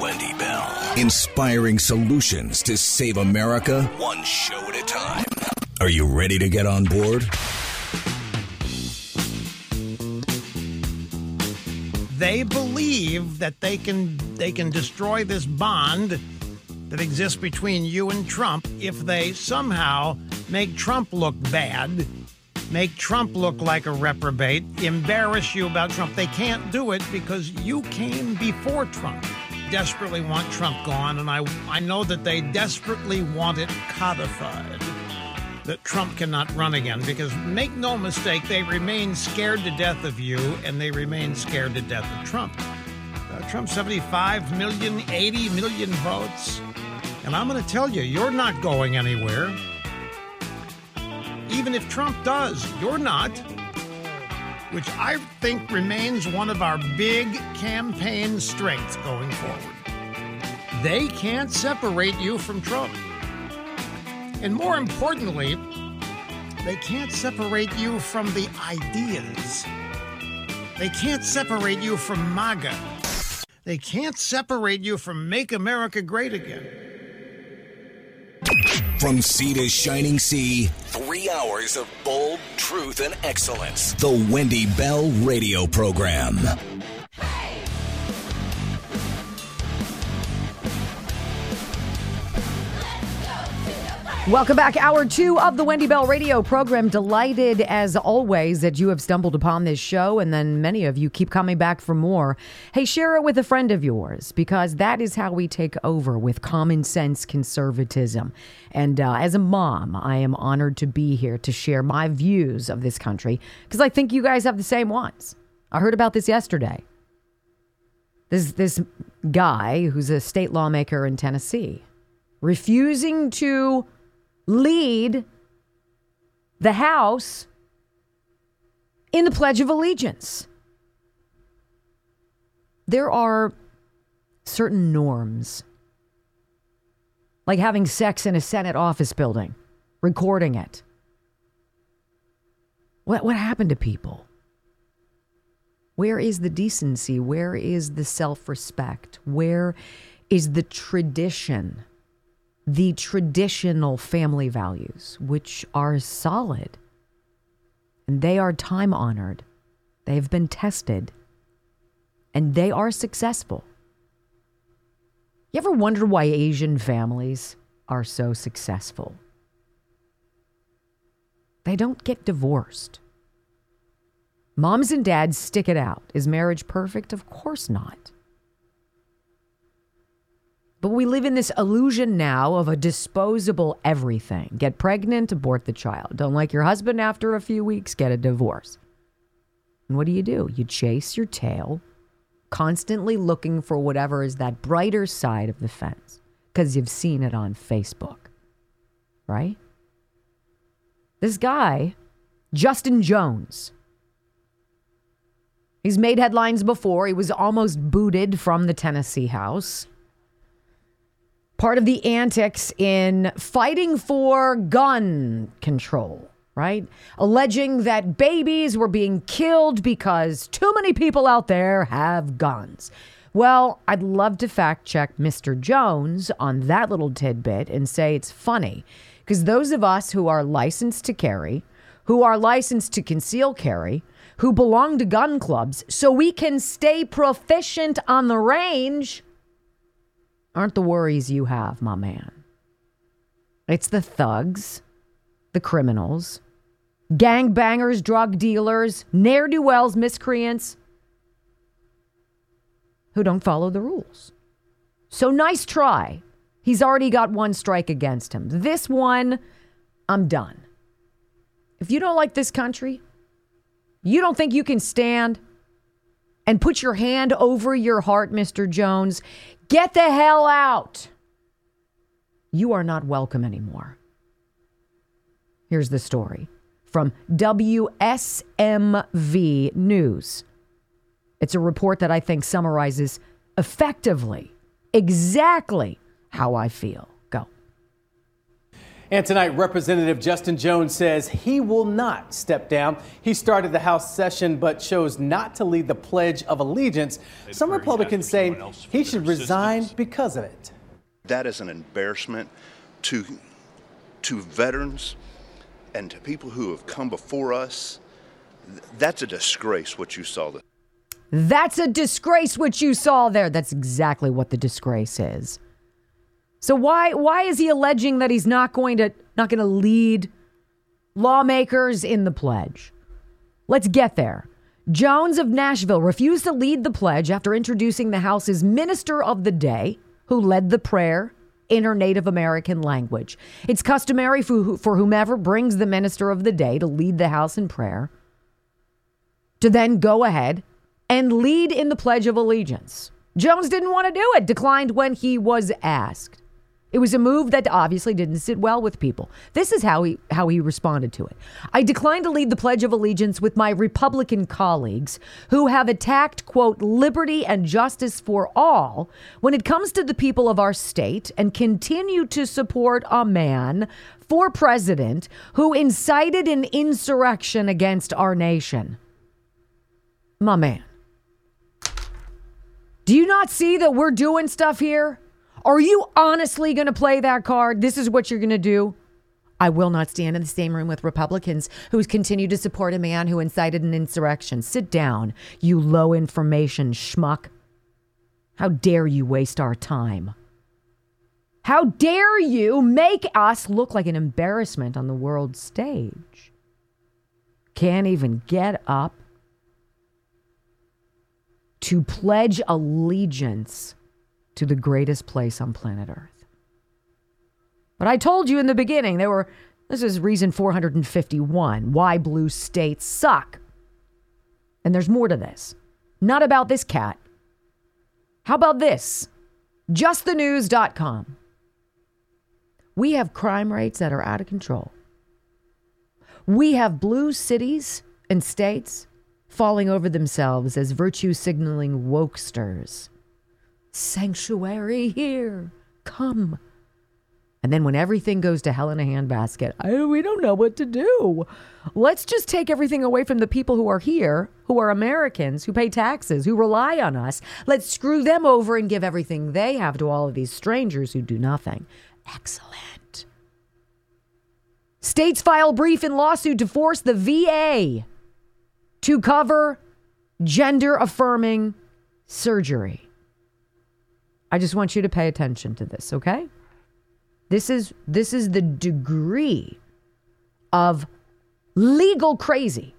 Wendy Bell. Inspiring solutions to save America one show at a time. Are you ready to get on board? They believe that they can they can destroy this bond that exists between you and Trump if they somehow make Trump look bad, make Trump look like a reprobate, embarrass you about Trump. They can't do it because you came before Trump. Desperately want Trump gone, and I I know that they desperately want it codified that Trump cannot run again because make no mistake, they remain scared to death of you and they remain scared to death of Trump. Uh, Trump 75 million, 80 million votes. And I'm going to tell you, you're not going anywhere. Even if Trump does, you're not. Which I think remains one of our big campaign strengths going forward. They can't separate you from Trump. And more importantly, they can't separate you from the ideas. They can't separate you from MAGA. They can't separate you from Make America Great Again. From sea to shining sea, three hours of bold truth and excellence. The Wendy Bell Radio Program. Welcome back. Hour two of the Wendy Bell radio program. Delighted as always that you have stumbled upon this show, and then many of you keep coming back for more. Hey, share it with a friend of yours because that is how we take over with common sense conservatism. And uh, as a mom, I am honored to be here to share my views of this country because I think you guys have the same ones. I heard about this yesterday. This, this guy who's a state lawmaker in Tennessee refusing to lead the House in the Pledge of Allegiance. There are certain norms, like having sex in a Senate office building, recording it. What, what happened to people? Where is the decency? Where is the self respect? Where is the tradition? The traditional family values, which are solid. And they are time honored, they have been tested, and they are successful. You ever wonder why Asian families are so successful? They don't get divorced. Moms and dads stick it out. Is marriage perfect? Of course not. But we live in this illusion now of a disposable everything. Get pregnant, abort the child. Don't like your husband after a few weeks, get a divorce. And what do you do? You chase your tail, constantly looking for whatever is that brighter side of the fence because you've seen it on Facebook, right? This guy, Justin Jones, he's made headlines before. He was almost booted from the Tennessee House part of the antics in fighting for gun control, right? Alleging that babies were being killed because too many people out there have guns. Well, I'd love to fact check Mr. Jones on that little tidbit and say it's funny because those of us who are licensed to carry, who are licensed to conceal carry, who belong to gun clubs, so we can stay proficient on the range aren't the worries you have, my man. It's the thugs, the criminals, gangbangers, drug dealers, ne'er do wells, miscreants who don't follow the rules. So nice try. He's already got one strike against him. This one, I'm done. If you don't like this country, you don't think you can stand and put your hand over your heart, Mr. Jones, Get the hell out. You are not welcome anymore. Here's the story from WSMV News. It's a report that I think summarizes effectively exactly how I feel. Go. And tonight, Representative Justin Jones says he will not step down. He started the House session but chose not to lead the Pledge of Allegiance. Some Republicans say he should resign because of it. That is an embarrassment to, to veterans and to people who have come before us. That's a disgrace what you saw. There. That's a disgrace what you saw there. That's exactly what the disgrace is. So why why is he alleging that he's not going to not going to lead lawmakers in the pledge? Let's get there. Jones of Nashville refused to lead the pledge after introducing the House's Minister of the Day, who led the prayer in her Native American language. It's customary for, for whomever brings the Minister of the Day to lead the House in prayer to then go ahead and lead in the Pledge of Allegiance. Jones didn't want to do it, declined when he was asked. It was a move that obviously didn't sit well with people. This is how he how he responded to it. I declined to lead the pledge of allegiance with my Republican colleagues who have attacked quote liberty and justice for all when it comes to the people of our state and continue to support a man for president who incited an insurrection against our nation. My man. Do you not see that we're doing stuff here? Are you honestly going to play that card? This is what you're going to do. I will not stand in the same room with Republicans who continue to support a man who incited an insurrection. Sit down, you low information schmuck. How dare you waste our time? How dare you make us look like an embarrassment on the world stage? Can't even get up to pledge allegiance to the greatest place on planet Earth. But I told you in the beginning, there were, this is reason 451 why blue states suck. And there's more to this. Not about this cat. How about this? JustTheNews.com. We have crime rates that are out of control. We have blue cities and states falling over themselves as virtue signaling wokesters sanctuary here. Come. And then when everything goes to hell in a handbasket, I, we don't know what to do. Let's just take everything away from the people who are here, who are Americans, who pay taxes, who rely on us. Let's screw them over and give everything they have to all of these strangers who do nothing. Excellent. States file brief in lawsuit to force the VA to cover gender affirming surgery. I just want you to pay attention to this, okay? This is this is the degree of legal crazy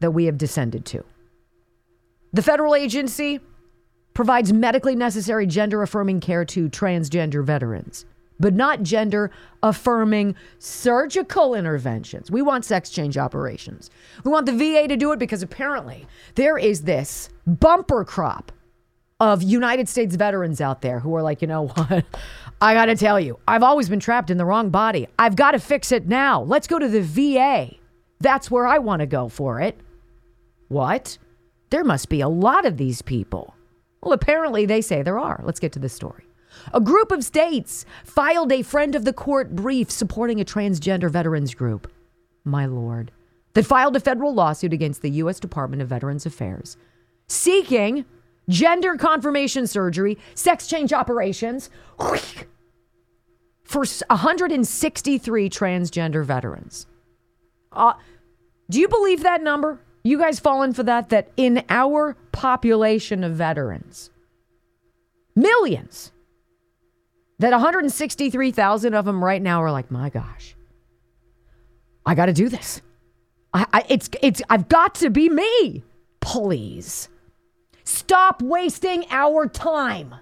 that we have descended to. The federal agency provides medically necessary gender affirming care to transgender veterans, but not gender affirming surgical interventions. We want sex change operations. We want the VA to do it because apparently there is this bumper crop of United States veterans out there who are like, you know what? I got to tell you, I've always been trapped in the wrong body. I've got to fix it now. Let's go to the VA. That's where I want to go for it. What? There must be a lot of these people. Well, apparently they say there are. Let's get to the story. A group of states filed a friend of the court brief supporting a transgender veterans group. My lord. That filed a federal lawsuit against the U.S. Department of Veterans Affairs seeking gender confirmation surgery, sex change operations for 163 transgender veterans. Uh, do you believe that number? You guys fallen for that? That in our population of veterans, millions, that 163,000 of them right now are like, my gosh, I got to do this. I, I, it's, it's, I've got to be me. Please. Stop wasting our time.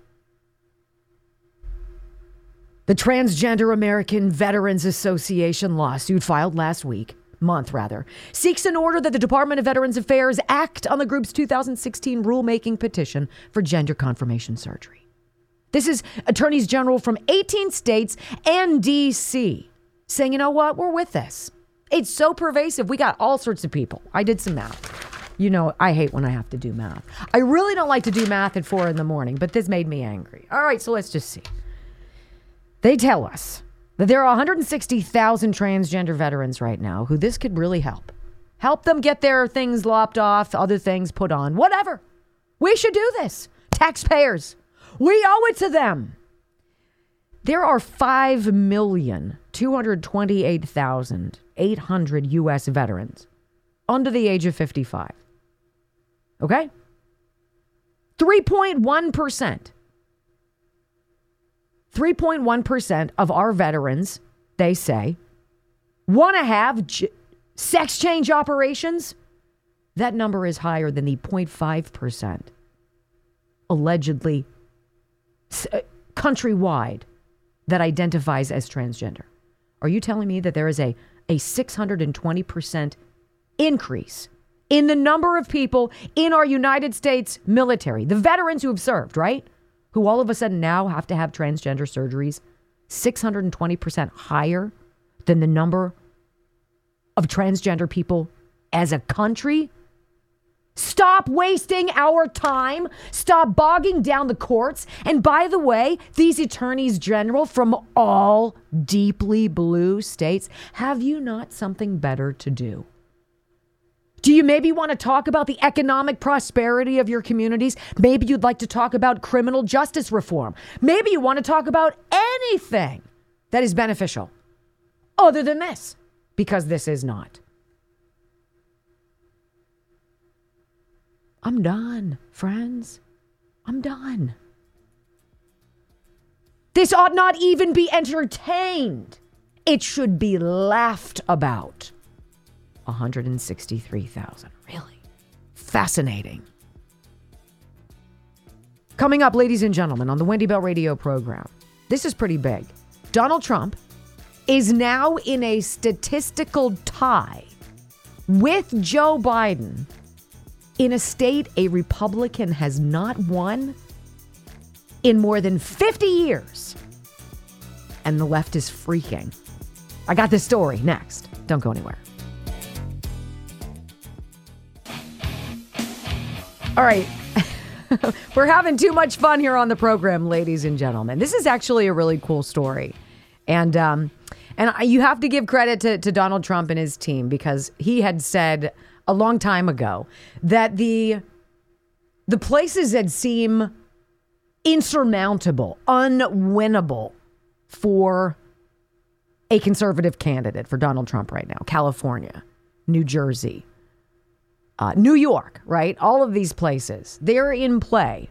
The Transgender American Veterans Association lawsuit filed last week, month rather, seeks an order that the Department of Veterans Affairs act on the group's 2016 rulemaking petition for gender confirmation surgery. This is attorneys general from 18 states and DC saying, you know what, we're with this. It's so pervasive. We got all sorts of people. I did some math. You know, I hate when I have to do math. I really don't like to do math at four in the morning, but this made me angry. All right, so let's just see. They tell us that there are 160,000 transgender veterans right now who this could really help. Help them get their things lopped off, other things put on, whatever. We should do this. Taxpayers, we owe it to them. There are 5,228,800 U.S. veterans under the age of 55. Okay? 3.1%. 3.1% of our veterans, they say, want to have j- sex change operations. That number is higher than the 0.5% allegedly uh, countrywide that identifies as transgender. Are you telling me that there is a, a 620% increase in the number of people in our United States military, the veterans who have served, right? Who all of a sudden now have to have transgender surgeries, 620% higher than the number of transgender people as a country? Stop wasting our time. Stop bogging down the courts. And by the way, these attorneys general from all deeply blue states, have you not something better to do? Do you maybe want to talk about the economic prosperity of your communities? Maybe you'd like to talk about criminal justice reform. Maybe you want to talk about anything that is beneficial other than this, because this is not. I'm done, friends. I'm done. This ought not even be entertained. It should be laughed about. 163,000. Really? Fascinating. Coming up, ladies and gentlemen, on the Wendy Bell radio program, this is pretty big. Donald Trump is now in a statistical tie with Joe Biden in a state a Republican has not won in more than 50 years. And the left is freaking. I got this story next. Don't go anywhere. All right. We're having too much fun here on the program, ladies and gentlemen. This is actually a really cool story. And um, and you have to give credit to, to Donald Trump and his team because he had said a long time ago that the the places that seem insurmountable, unwinnable for a conservative candidate for Donald Trump right now California, New Jersey, uh, New York, right? All of these places, they're in play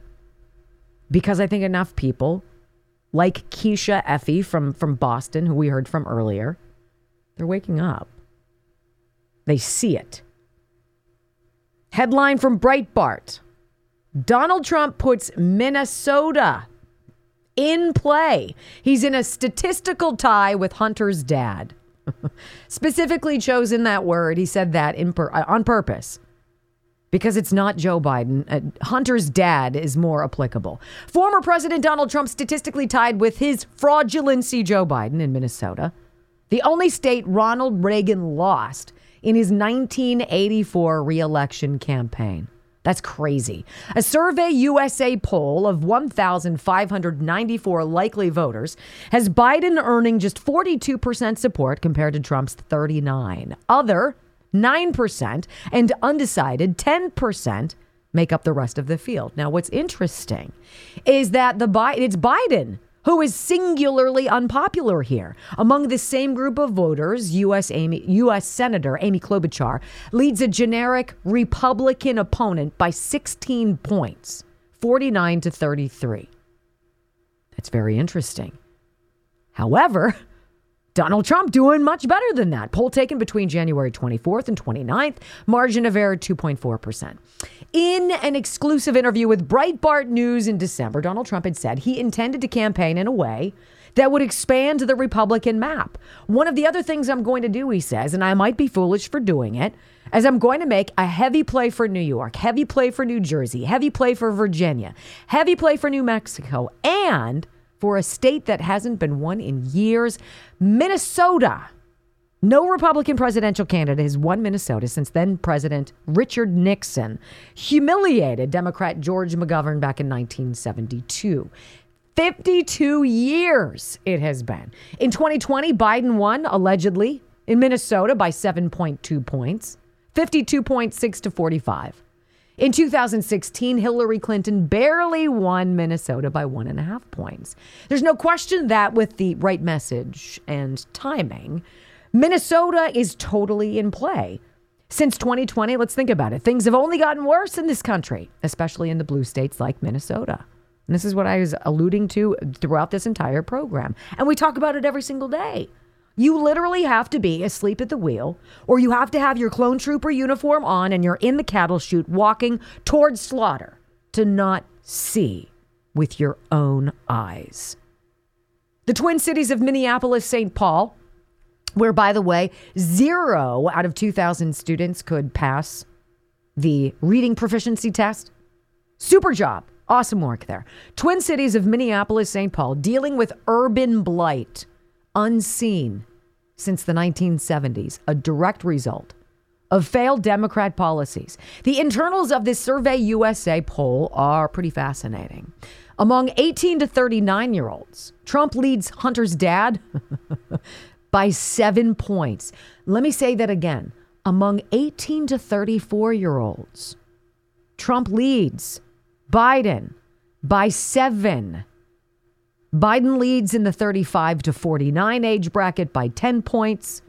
because I think enough people, like Keisha Effie from, from Boston, who we heard from earlier, they're waking up. They see it. Headline from Breitbart Donald Trump puts Minnesota in play. He's in a statistical tie with Hunter's dad. Specifically chosen that word. He said that in per- uh, on purpose because it's not Joe Biden. Uh, Hunter's dad is more applicable. Former President Donald Trump statistically tied with his fraudulency Joe Biden in Minnesota, the only state Ronald Reagan lost in his 1984 reelection campaign. That's crazy. A Survey USA poll of 1,594 likely voters has Biden earning just 42% support compared to Trump's 39. Other 9% and undecided 10% make up the rest of the field. Now what's interesting is that the Biden it's Biden who is singularly unpopular here. Among the same group of voters, U.S. Amy, U.S. Senator Amy Klobuchar leads a generic Republican opponent by 16 points, 49 to 33. That's very interesting. However, Donald Trump doing much better than that. Poll taken between January 24th and 29th, margin of error 2.4%. In an exclusive interview with Breitbart News in December, Donald Trump had said he intended to campaign in a way that would expand the Republican map. One of the other things I'm going to do, he says, and I might be foolish for doing it, as I'm going to make a heavy play for New York, heavy play for New Jersey, heavy play for Virginia, heavy play for New Mexico, and for a state that hasn't been won in years, Minnesota. No Republican presidential candidate has won Minnesota since then President Richard Nixon humiliated Democrat George McGovern back in 1972. 52 years it has been. In 2020, Biden won, allegedly, in Minnesota by 7.2 points, 52.6 to 45. In 2016, Hillary Clinton barely won Minnesota by one and a half points. There's no question that with the right message and timing, Minnesota is totally in play. Since 2020, let's think about it. Things have only gotten worse in this country, especially in the blue states like Minnesota. And this is what I was alluding to throughout this entire program. And we talk about it every single day. You literally have to be asleep at the wheel, or you have to have your clone trooper uniform on and you're in the cattle chute walking towards slaughter to not see with your own eyes. The Twin Cities of Minneapolis, St. Paul, where, by the way, zero out of 2,000 students could pass the reading proficiency test. Super job. Awesome work there. Twin Cities of Minneapolis, St. Paul, dealing with urban blight unseen since the 1970s, a direct result of failed Democrat policies. The internals of this Survey USA poll are pretty fascinating. Among 18 to 39 year olds, Trump leads Hunter's dad by seven points. Let me say that again. Among 18 to 34 year olds, Trump leads Biden by seven. Biden leads in the 35 to 49 age bracket by 10 points,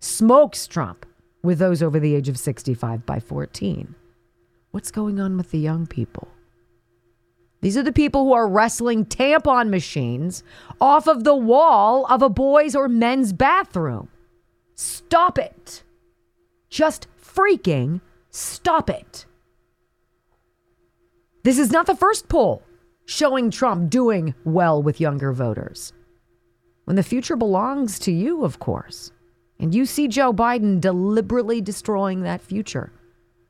smokes Trump with those over the age of 65 by 14. What's going on with the young people? These are the people who are wrestling tampon machines off of the wall of a boys' or men's bathroom. Stop it. Just freaking stop it. This is not the first poll showing Trump doing well with younger voters. When the future belongs to you, of course. And you see Joe Biden deliberately destroying that future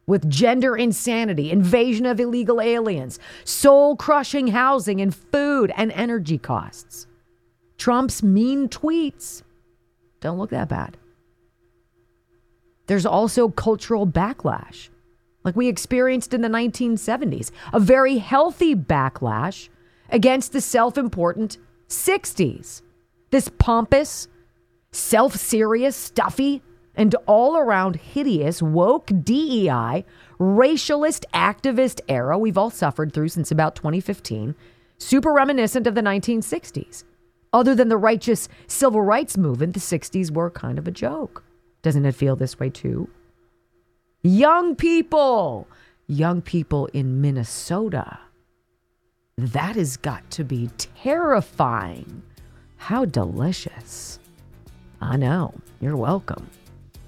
with gender insanity, invasion of illegal aliens, soul crushing housing and food and energy costs. Trump's mean tweets don't look that bad. There's also cultural backlash like we experienced in the 1970s, a very healthy backlash against the self important 60s. This pompous, self serious, stuffy, and all around hideous, woke DEI, racialist activist era we've all suffered through since about 2015, super reminiscent of the 1960s. Other than the righteous civil rights movement, the 60s were kind of a joke. Doesn't it feel this way too? Young people, young people in Minnesota. That has got to be terrifying. How delicious. I know. You're welcome.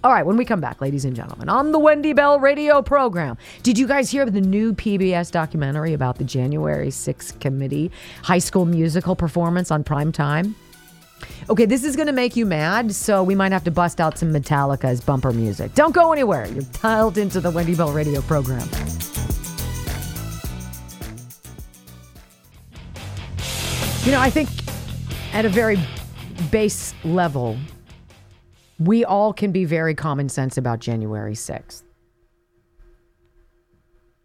All right, when we come back, ladies and gentlemen, on the Wendy Bell radio program, did you guys hear the new PBS documentary about the January 6th committee high school musical performance on prime time? Okay, this is going to make you mad, so we might have to bust out some Metallica as bumper music. Don't go anywhere. You're dialed into the Wendy Bell radio program. You know, I think at a very base level, we all can be very common sense about January 6th.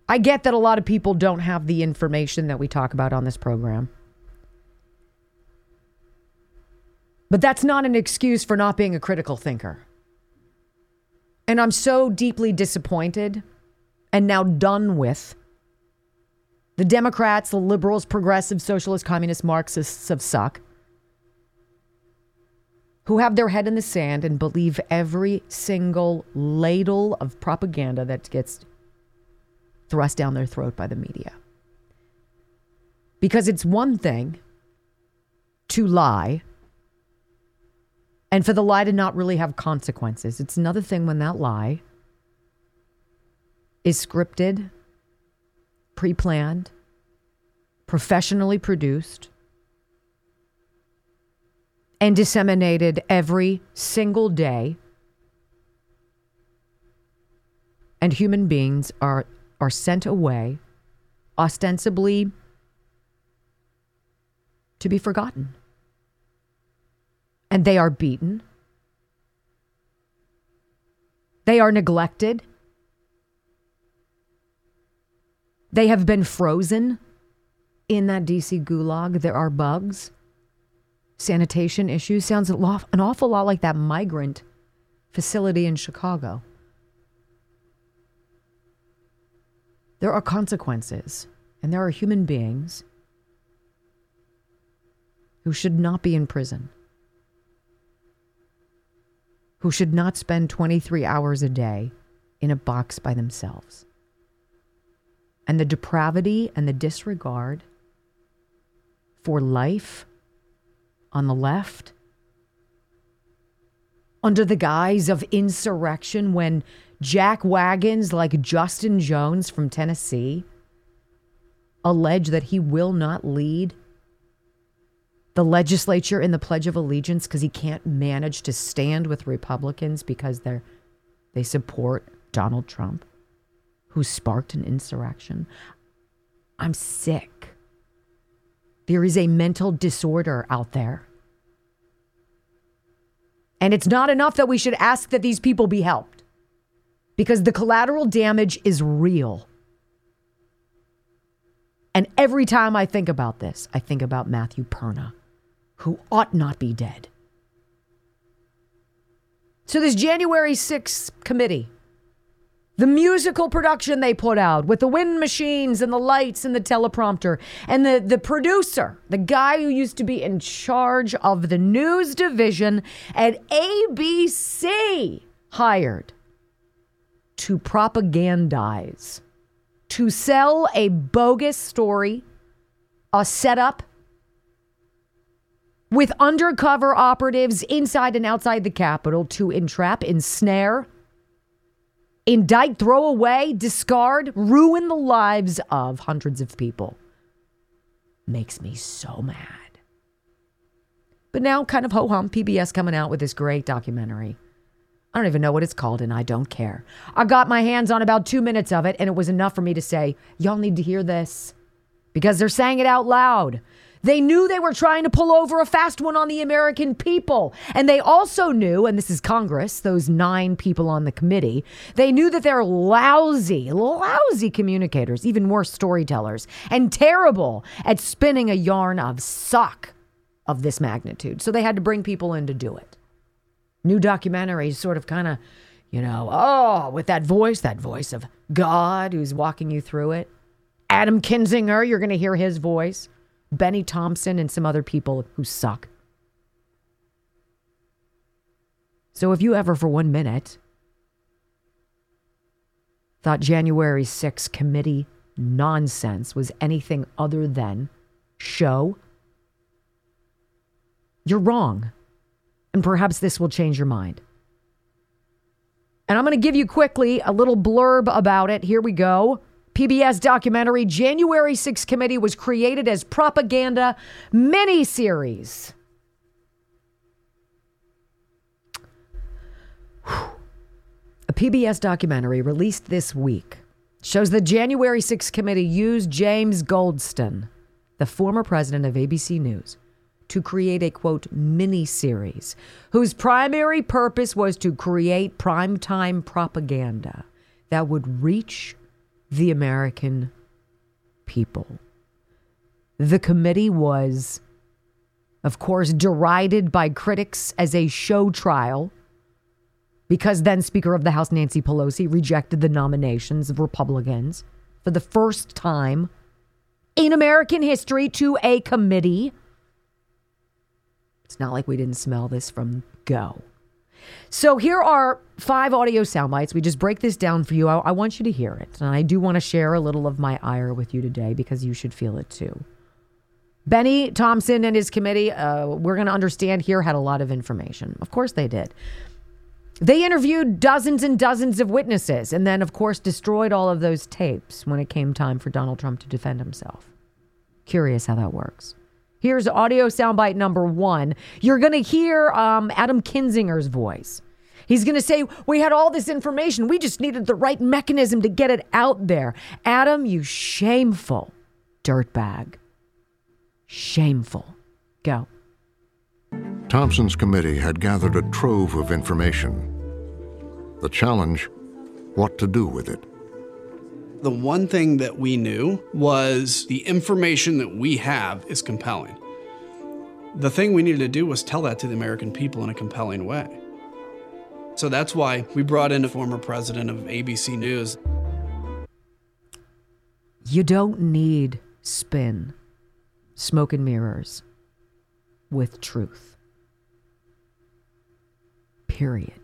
I get that a lot of people don't have the information that we talk about on this program. But that's not an excuse for not being a critical thinker. And I'm so deeply disappointed and now done with the Democrats, the liberals, progressive, socialist, communist, Marxists of suck who have their head in the sand and believe every single ladle of propaganda that gets thrust down their throat by the media. Because it's one thing to lie and for the lie to not really have consequences. It's another thing when that lie is scripted, pre planned, professionally produced, and disseminated every single day. And human beings are, are sent away, ostensibly to be forgotten and they are beaten. They are neglected. They have been frozen in that DC gulag there are bugs, sanitation issues. Sounds an awful lot like that migrant facility in Chicago. There are consequences, and there are human beings who should not be in prison, who should not spend 23 hours a day in a box by themselves. And the depravity and the disregard for life on the left under the guise of insurrection when jack wagons like Justin Jones from Tennessee allege that he will not lead the legislature in the Pledge of Allegiance because he can't manage to stand with Republicans because they're they support Donald Trump, who sparked an insurrection. I'm sick. There is a mental disorder out there. And it's not enough that we should ask that these people be helped because the collateral damage is real. And every time I think about this, I think about Matthew Perna, who ought not be dead. So, this January 6th committee, the musical production they put out with the wind machines and the lights and the teleprompter, and the, the producer, the guy who used to be in charge of the news division at ABC, hired to propagandize, to sell a bogus story, a setup with undercover operatives inside and outside the Capitol to entrap, ensnare, indict, throw away, discard, ruin the lives of hundreds of people. Makes me so mad. But now, kind of ho hum, PBS coming out with this great documentary. I don't even know what it's called, and I don't care. I got my hands on about two minutes of it, and it was enough for me to say, Y'all need to hear this because they're saying it out loud. They knew they were trying to pull over a fast one on the American people. And they also knew, and this is Congress, those nine people on the committee, they knew that they're lousy, lousy communicators, even worse storytellers, and terrible at spinning a yarn of suck of this magnitude. So they had to bring people in to do it. New documentaries sort of kind of, you know, oh, with that voice, that voice of God who's walking you through it. Adam Kinzinger, you're going to hear his voice. Bennie Thompson, and some other people who suck. So if you ever, for one minute, thought January 6 committee nonsense was anything other than show, you're wrong. And perhaps this will change your mind. And I'm going to give you quickly a little blurb about it. Here we go. PBS documentary January 6 Committee was created as propaganda miniseries. A PBS documentary released this week shows the January 6 Committee used James Goldston, the former president of ABC News, to create a quote mini series whose primary purpose was to create primetime propaganda that would reach the American people. The committee was, of course, derided by critics as a show trial because then Speaker of the House Nancy Pelosi rejected the nominations of Republicans for the first time in American history to a committee. It's not like we didn't smell this from go. So here are five audio sound bites. We just break this down for you. I, I want you to hear it. And I do want to share a little of my ire with you today because you should feel it too. Bennie Thompson and his committee, uh, we're going to understand here, had a lot of information. Of course they did. They interviewed dozens and dozens of witnesses and then, of course, destroyed all of those tapes when it came time for Donald Trump to defend himself. Curious how that works. Here's audio soundbite number one. You're going to hear um, Adam Kinzinger's voice. He's going to say, We had all this information. We just needed the right mechanism to get it out there. Adam, you shameful dirtbag. Shameful. Go. Thompson's committee had gathered a trove of information. The challenge what to do with it. The one thing that we knew was the information that we have is compelling. The thing we needed to do was tell that to the American people in a compelling way. So that's why we brought in a former president of ABC News. You don't need spin, smoke and mirrors with truth. Period.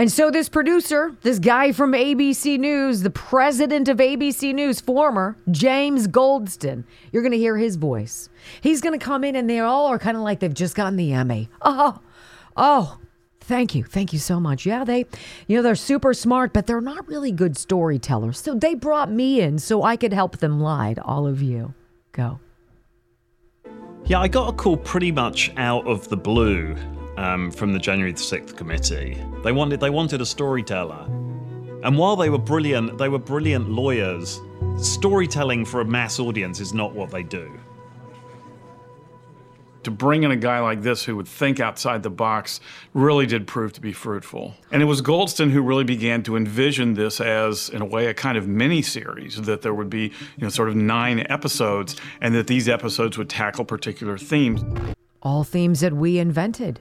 And so, this producer, this guy from ABC News, the president of ABC News, former James Goldston, you're going to hear his voice. He's going to come in, and they all are kind of like they've just gotten the Emmy. Oh, oh, thank you. Thank you so much. Yeah, they, you know, they're super smart, but they're not really good storytellers. So, they brought me in so I could help them lie to all of you. Go. Yeah, I got a call pretty much out of the blue um, from the January the 6th committee. They wanted they wanted a storyteller. And while they were brilliant, they were brilliant lawyers. Storytelling for a mass audience is not what they do. To bring in a guy like this who would think outside the box really did prove to be fruitful. And it was Goldston who really began to envision this as, in a way, a kind of mini series, that there would be, you know, sort of nine episodes, and that these episodes would tackle particular themes. All themes that we invented,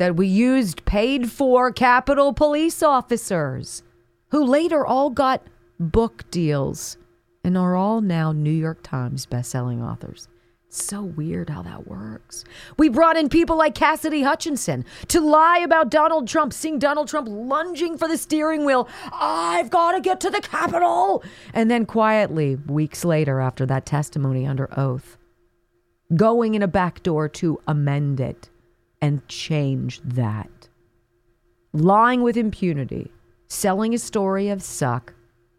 that we used paid for Capitol police officers, who later all got book deals and are all now New York Times bestselling authors. So weird how that works. We brought in people like Cassidy Hutchinson to lie about Donald Trump, seeing Donald Trump lunging for the steering wheel. I've got to get to the Capitol. And then quietly, weeks later, after that testimony under oath, going in a back door to amend it and change that. Lying with impunity, selling a story of suck,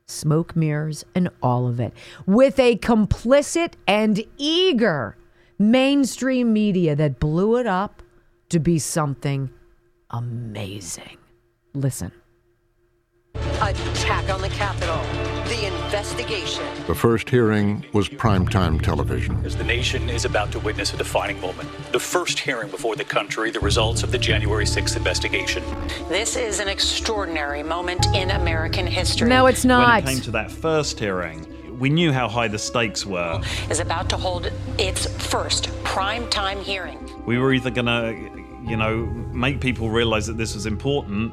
smoke mirrors, and all of it, with a complicit and eager mainstream media that blew it up to be something amazing. Listen. Attack on the Capitol. The investigation. The first hearing was primetime television. As the nation is about to witness a defining moment, the first hearing before the country, the results of the January 6th investigation. This is an extraordinary moment in American history. No, it's not. When it came to that first hearing, we knew how high the stakes were. Is about to hold its first primetime hearing. We were either going to, you know, make people realize that this was important,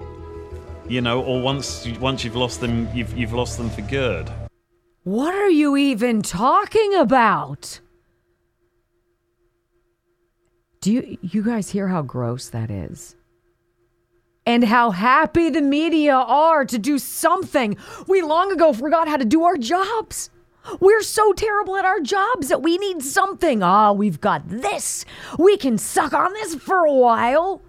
you know, or once once you've lost them, you've you've lost them for good. What are you even talking about? Do you you guys hear how gross that is? And how happy the media are to do something. We long ago forgot how to do our jobs. We're so terrible at our jobs that we need something. Ah, we've got this. We can suck on this for a while.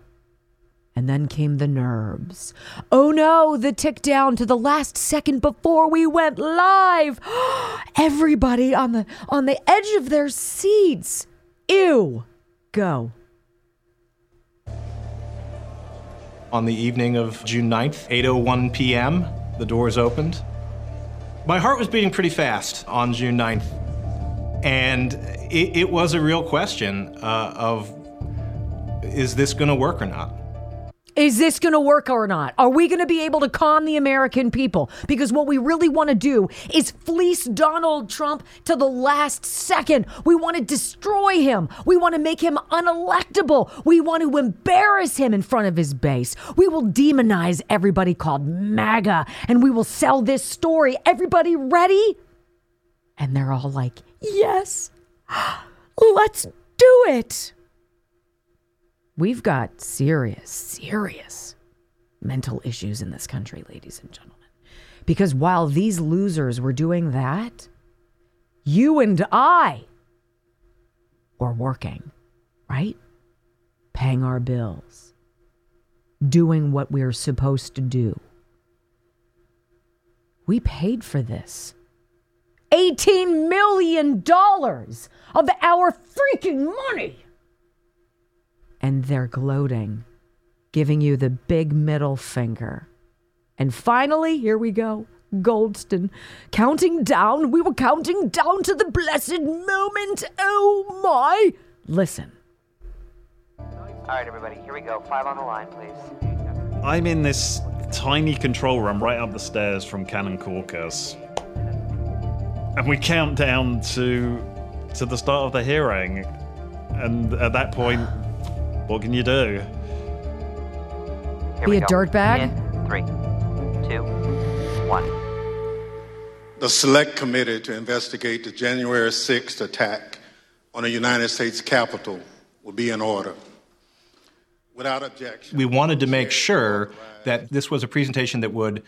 And then came the nerves. Oh no, the tick down to the last second before we went live. Everybody on the on the edge of their seats. Ew. Go. On the evening of June 9th, 8:01 p.m., the doors opened. My heart was beating pretty fast on June 9th. And it, it was a real question uh, of is this going to work or not? Is this going to work or not? Are we going to be able to con the American people? Because what we really want to do is fleece Donald Trump to the last second. We want to destroy him. We want to make him unelectable. We want to embarrass him in front of his base. We will demonize everybody called MAGA and we will sell this story. Everybody ready? And they're all like, yes, let's do it. We've got serious, serious mental issues in this country, ladies and gentlemen. Because while these losers were doing that, you and I were working, right? Paying our bills, doing what we're supposed to do. We paid for this. $18 million of our freaking money and they're gloating, giving you the big middle finger. And finally, here we go. Goldston, counting down. We were counting down to the blessed moment. Oh my. Listen. All right, everybody, here we go. Five on the line, please. I'm in this tiny control room right up the stairs from Cannon Caucus. And we count down to to the start of the hearing. And at that point, what can you do? Be a dirtbag? In three, two, one. The Select Committee to investigate the January 6th attack on the United States Capitol will be in order. Without objection. We wanted to make sure that this was a presentation that would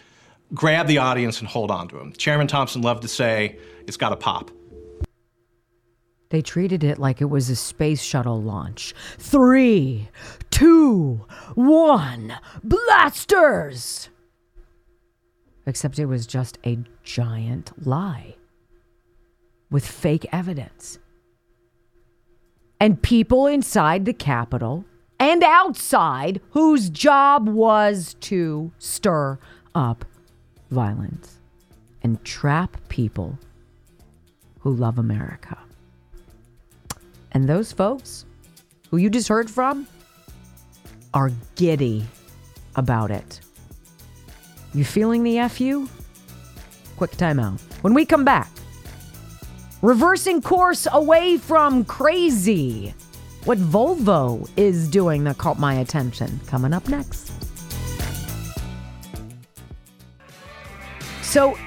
grab the audience and hold on to them. Chairman Thompson loved to say, it's got to pop. They treated it like it was a space shuttle launch. Three, two, one, blasters! Except it was just a giant lie with fake evidence. And people inside the Capitol and outside whose job was to stir up violence and trap people who love America. And those folks who you just heard from are giddy about it. You feeling the FU? Quick timeout. When we come back, reversing course away from crazy. What Volvo is doing that caught my attention. Coming up next. So,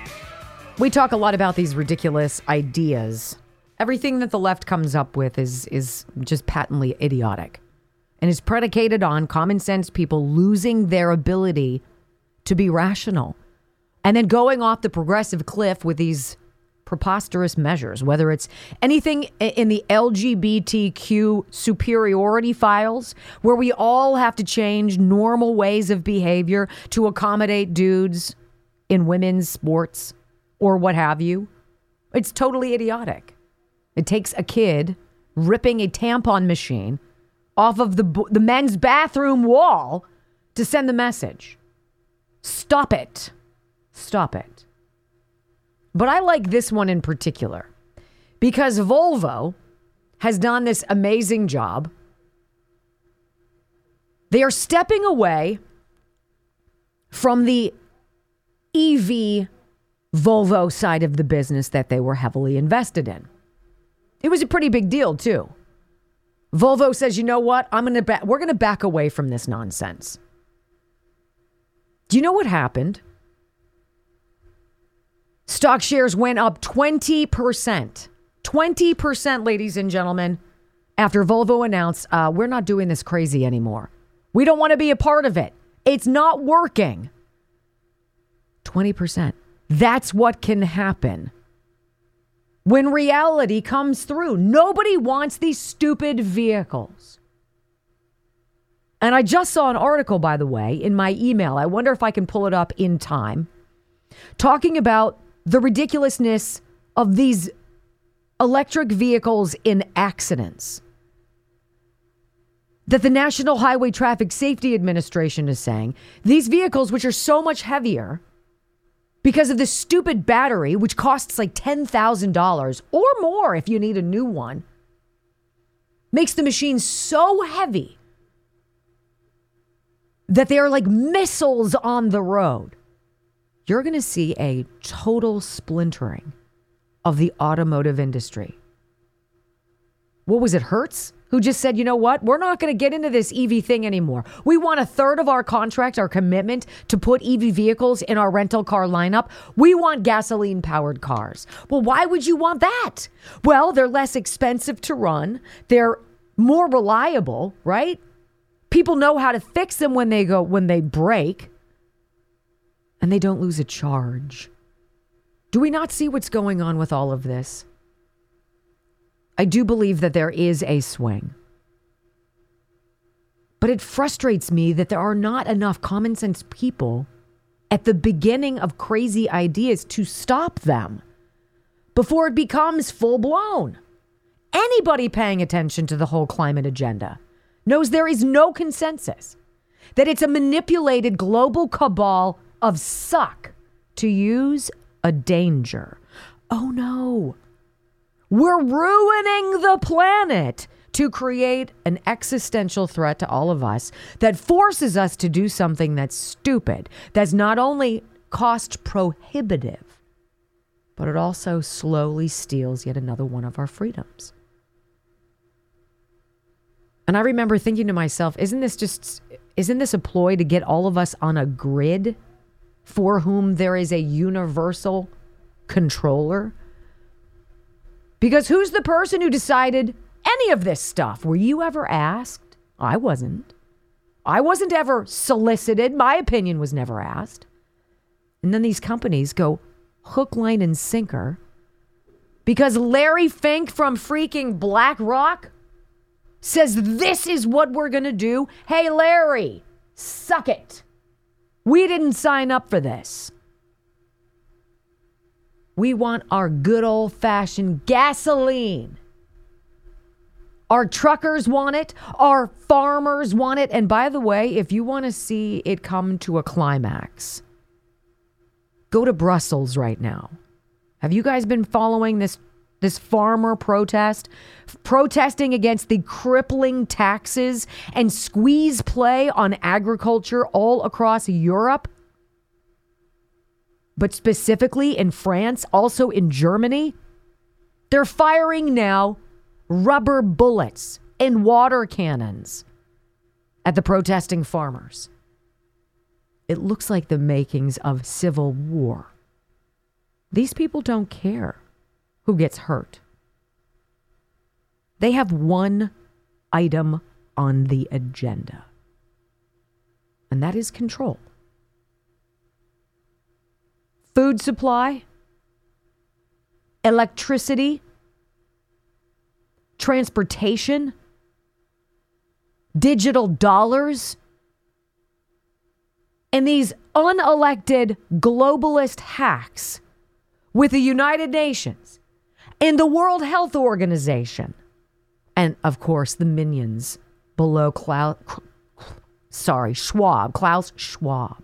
we talk a lot about these ridiculous ideas. Everything that the left comes up with is is just patently idiotic and is predicated on common sense people losing their ability to be rational and then going off the progressive cliff with these preposterous measures, whether it's anything in the LGBTQ superiority files, where we all have to change normal ways of behavior to accommodate dudes in women's sports or what have you. It's totally idiotic. It takes a kid ripping a tampon machine off of the, the men's bathroom wall to send the message. Stop it. Stop it. But I like this one in particular because Volvo has done this amazing job. They are stepping away from the EV Volvo side of the business that they were heavily invested in. It was a pretty big deal, too. Volvo says, "You know what? I'm to ba- we're going to back away from this nonsense." Do you know what happened? Stock shares went up 20%. 20%, ladies and gentlemen, after Volvo announced, uh, we're not doing this crazy anymore. We don't want to be a part of it. It's not working. 20%. That's what can happen when reality comes through. Nobody wants these stupid vehicles. And I just saw an article, by the way, in my email. I wonder if I can pull it up in time, talking about the ridiculousness of these electric vehicles in accidents. That the National Highway Traffic Safety Administration is saying these vehicles, which are so much heavier, because of this stupid battery, which costs like $10,000 or more if you need a new one, makes the machine so heavy that they are like missiles on the road. You're going to see a total splintering of the automotive industry. What was it, Hertz? Who just said, you know what? We're not going to get into this EV thing anymore. We want a third of our contract, our commitment to put EV vehicles in our rental car lineup. We want gasoline powered cars. Well, why would you want that? Well, they're less expensive to run, they're more reliable, right? People know how to fix them when they go when they break and they don't lose a charge. Do we not see what's going on with all of this? I do believe that there is a swing. But it frustrates me that there are not enough common sense people at the beginning of crazy ideas to stop them before it becomes full blown. Anybody paying attention to the whole climate agenda knows there is no consensus, that it's a manipulated global cabal of suck to use a danger. Oh no. We're ruining the planet to create an existential threat to all of us that forces us to do something that's stupid, that's not only cost prohibitive, but it also slowly steals yet another one of our freedoms. And I remember thinking to myself, isn't this just isn't this a ploy to get all of us on a grid for whom there is a universal controller? Because who's the person who decided any of this stuff? Were you ever asked? I wasn't. I wasn't ever solicited. My opinion was never asked. And then these companies go hook, line, and sinker because Larry Fink from freaking BlackRock says this is what we're going to do. Hey, Larry, suck it. We didn't sign up for this. We want our good old fashioned gasoline. Our truckers want it. Our farmers want it. And by the way, if you want to see it come to a climax, go to Brussels right now. Have you guys been following this this farmer protest, protesting against the crippling taxes and squeeze play on agriculture all across Europe, but specifically in France, also in Germany. They're firing now rubber bullets and water cannons at the protesting farmers. It looks like the makings of civil war. These people don't care who gets hurt. They have one item on the agenda, and that is control. Food supply, electricity, transportation, digital dollars, and these unelected globalist hacks with the United Nations and the World Health Organization. And of course, the minions below Klaus, sorry, Schwab, Klaus Schwab,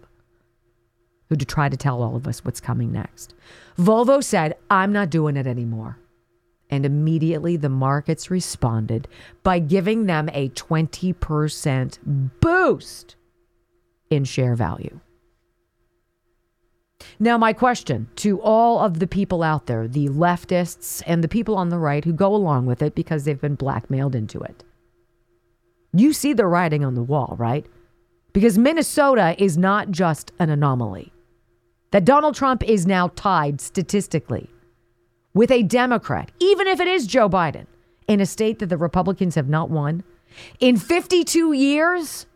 who to try to tell all of us what's coming next. Volvo said, I'm not doing it anymore. And immediately the markets responded by giving them a 20% boost in share value. Now, my question to all of the people out there, the leftists and the people on the right who go along with it because they've been blackmailed into it. You see the writing on the wall, right? Because Minnesota is not just an anomaly. That Donald Trump is now tied statistically with a Democrat, even if it is Joe Biden, in a state that the Republicans have not won. In 52 years,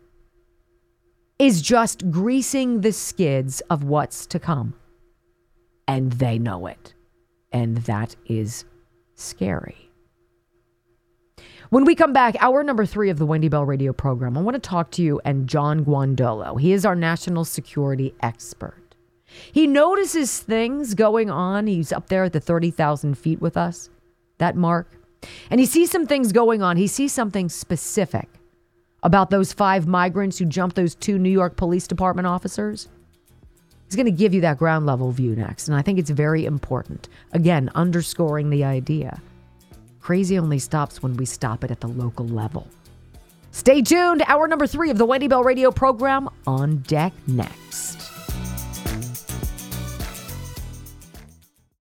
is just greasing the skids of what's to come. And they know it. And that is scary. When we come back, hour number three of the Wendy Bell radio program, I want to talk to you and John Guandolo. He is our national security expert. He notices things going on. He's up there at the 30,000 feet with us, that mark. And he sees some things going on. He sees something specific about those five migrants who jumped those two New York Police Department officers? He's going to give you that ground level view next. And I think it's very important. Again, underscoring the idea crazy only stops when we stop it at the local level. Stay tuned. Hour number three of the Wendy Bell radio program on deck next.